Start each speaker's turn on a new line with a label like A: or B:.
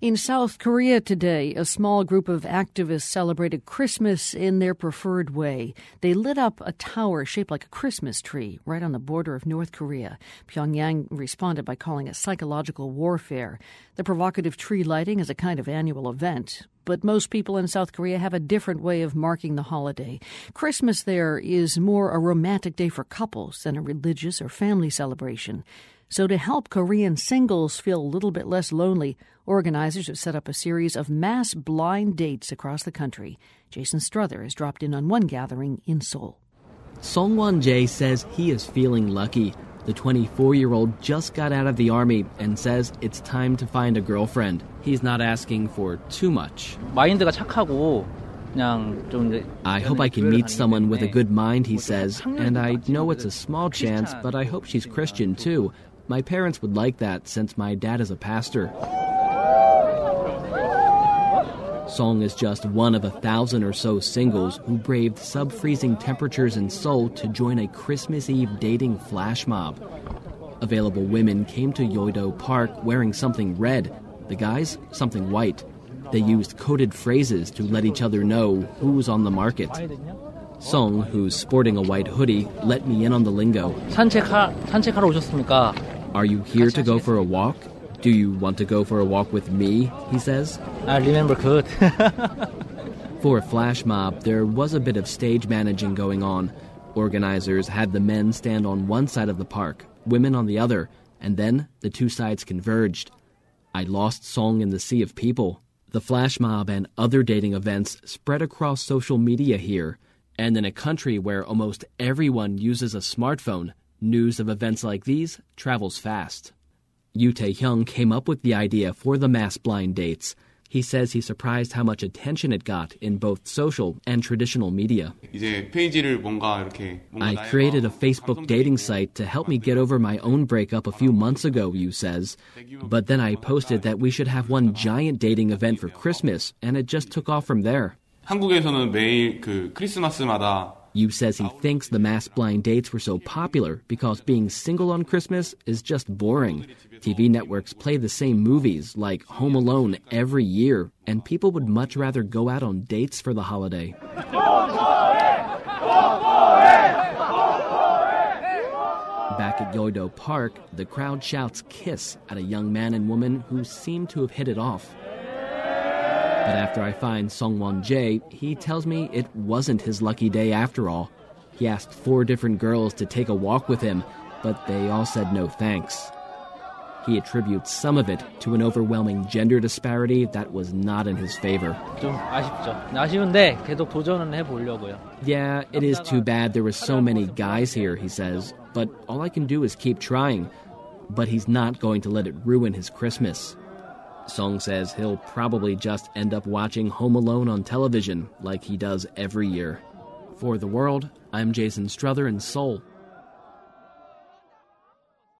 A: In South Korea today, a small group of activists celebrated Christmas in their preferred way. They lit up a tower shaped like a Christmas tree right on the border of North Korea. Pyongyang responded by calling it psychological warfare. The provocative tree lighting is a kind of annual event. But most people in South Korea have a different way of marking the holiday. Christmas there is more a romantic day for couples than a religious or family celebration. So, to help Korean singles feel a little bit less lonely, organizers have set up a series of mass blind dates across the country. Jason Strother has dropped in on one gathering in Seoul.
B: Songwon Jae says he is feeling lucky. The 24 year old just got out of the army and says it's time to find a girlfriend. He's not asking for too much. I hope I can meet someone with a good mind, he says, and I know it's a small chance, but I hope she's Christian too. My parents would like that since my dad is a pastor. Song is just one of a thousand or so singles who braved sub freezing temperatures in Seoul to join a Christmas Eve dating flash mob. Available women came to Yoido Park wearing something red, the guys, something white. They used coded phrases to let each other know who's on the market. Song, who's sporting a white hoodie, let me in on the lingo.
C: 산책하, 산책하러 오셨습니까?
B: Are you here to go for a walk? Do you want to go for a walk with me? He says.
C: I remember good.
B: for a flash mob, there was a bit of stage managing going on. Organizers had the men stand on one side of the park, women on the other, and then the two sides converged. I lost Song in the sea of people. The flash mob and other dating events spread across social media here, and in a country where almost everyone uses a smartphone, News of events like these travels fast. Yoo Tae Hyung came up with the idea for the mass blind dates. He says he's surprised how much attention it got in both social and traditional media. I created a Facebook dating site to help me get over my own breakup a few months ago, Yoo says. But then I posted that we should have one giant dating event for Christmas, and it just took off from there. 한국에서는 매일 그 크리스마스마다 Yoo says he thinks the mass blind dates were so popular because being single on Christmas is just boring. TV networks play the same movies, like Home Alone, every year, and people would much rather go out on dates for the holiday. Back at Yoido Park, the crowd shouts kiss at a young man and woman who seem to have hit it off. But after I find Songwon Jae, he tells me it wasn't his lucky day after all. He asked four different girls to take a walk with him, but they all said no thanks. He attributes some of it to an overwhelming gender disparity that was not in his favor. Yeah, it is too bad there were so many guys here, he says, but all I can do is keep trying. But he's not going to let it ruin his Christmas. Song says he'll probably just end up watching Home Alone on television like he does every year. For The World, I'm Jason Strother in Seoul.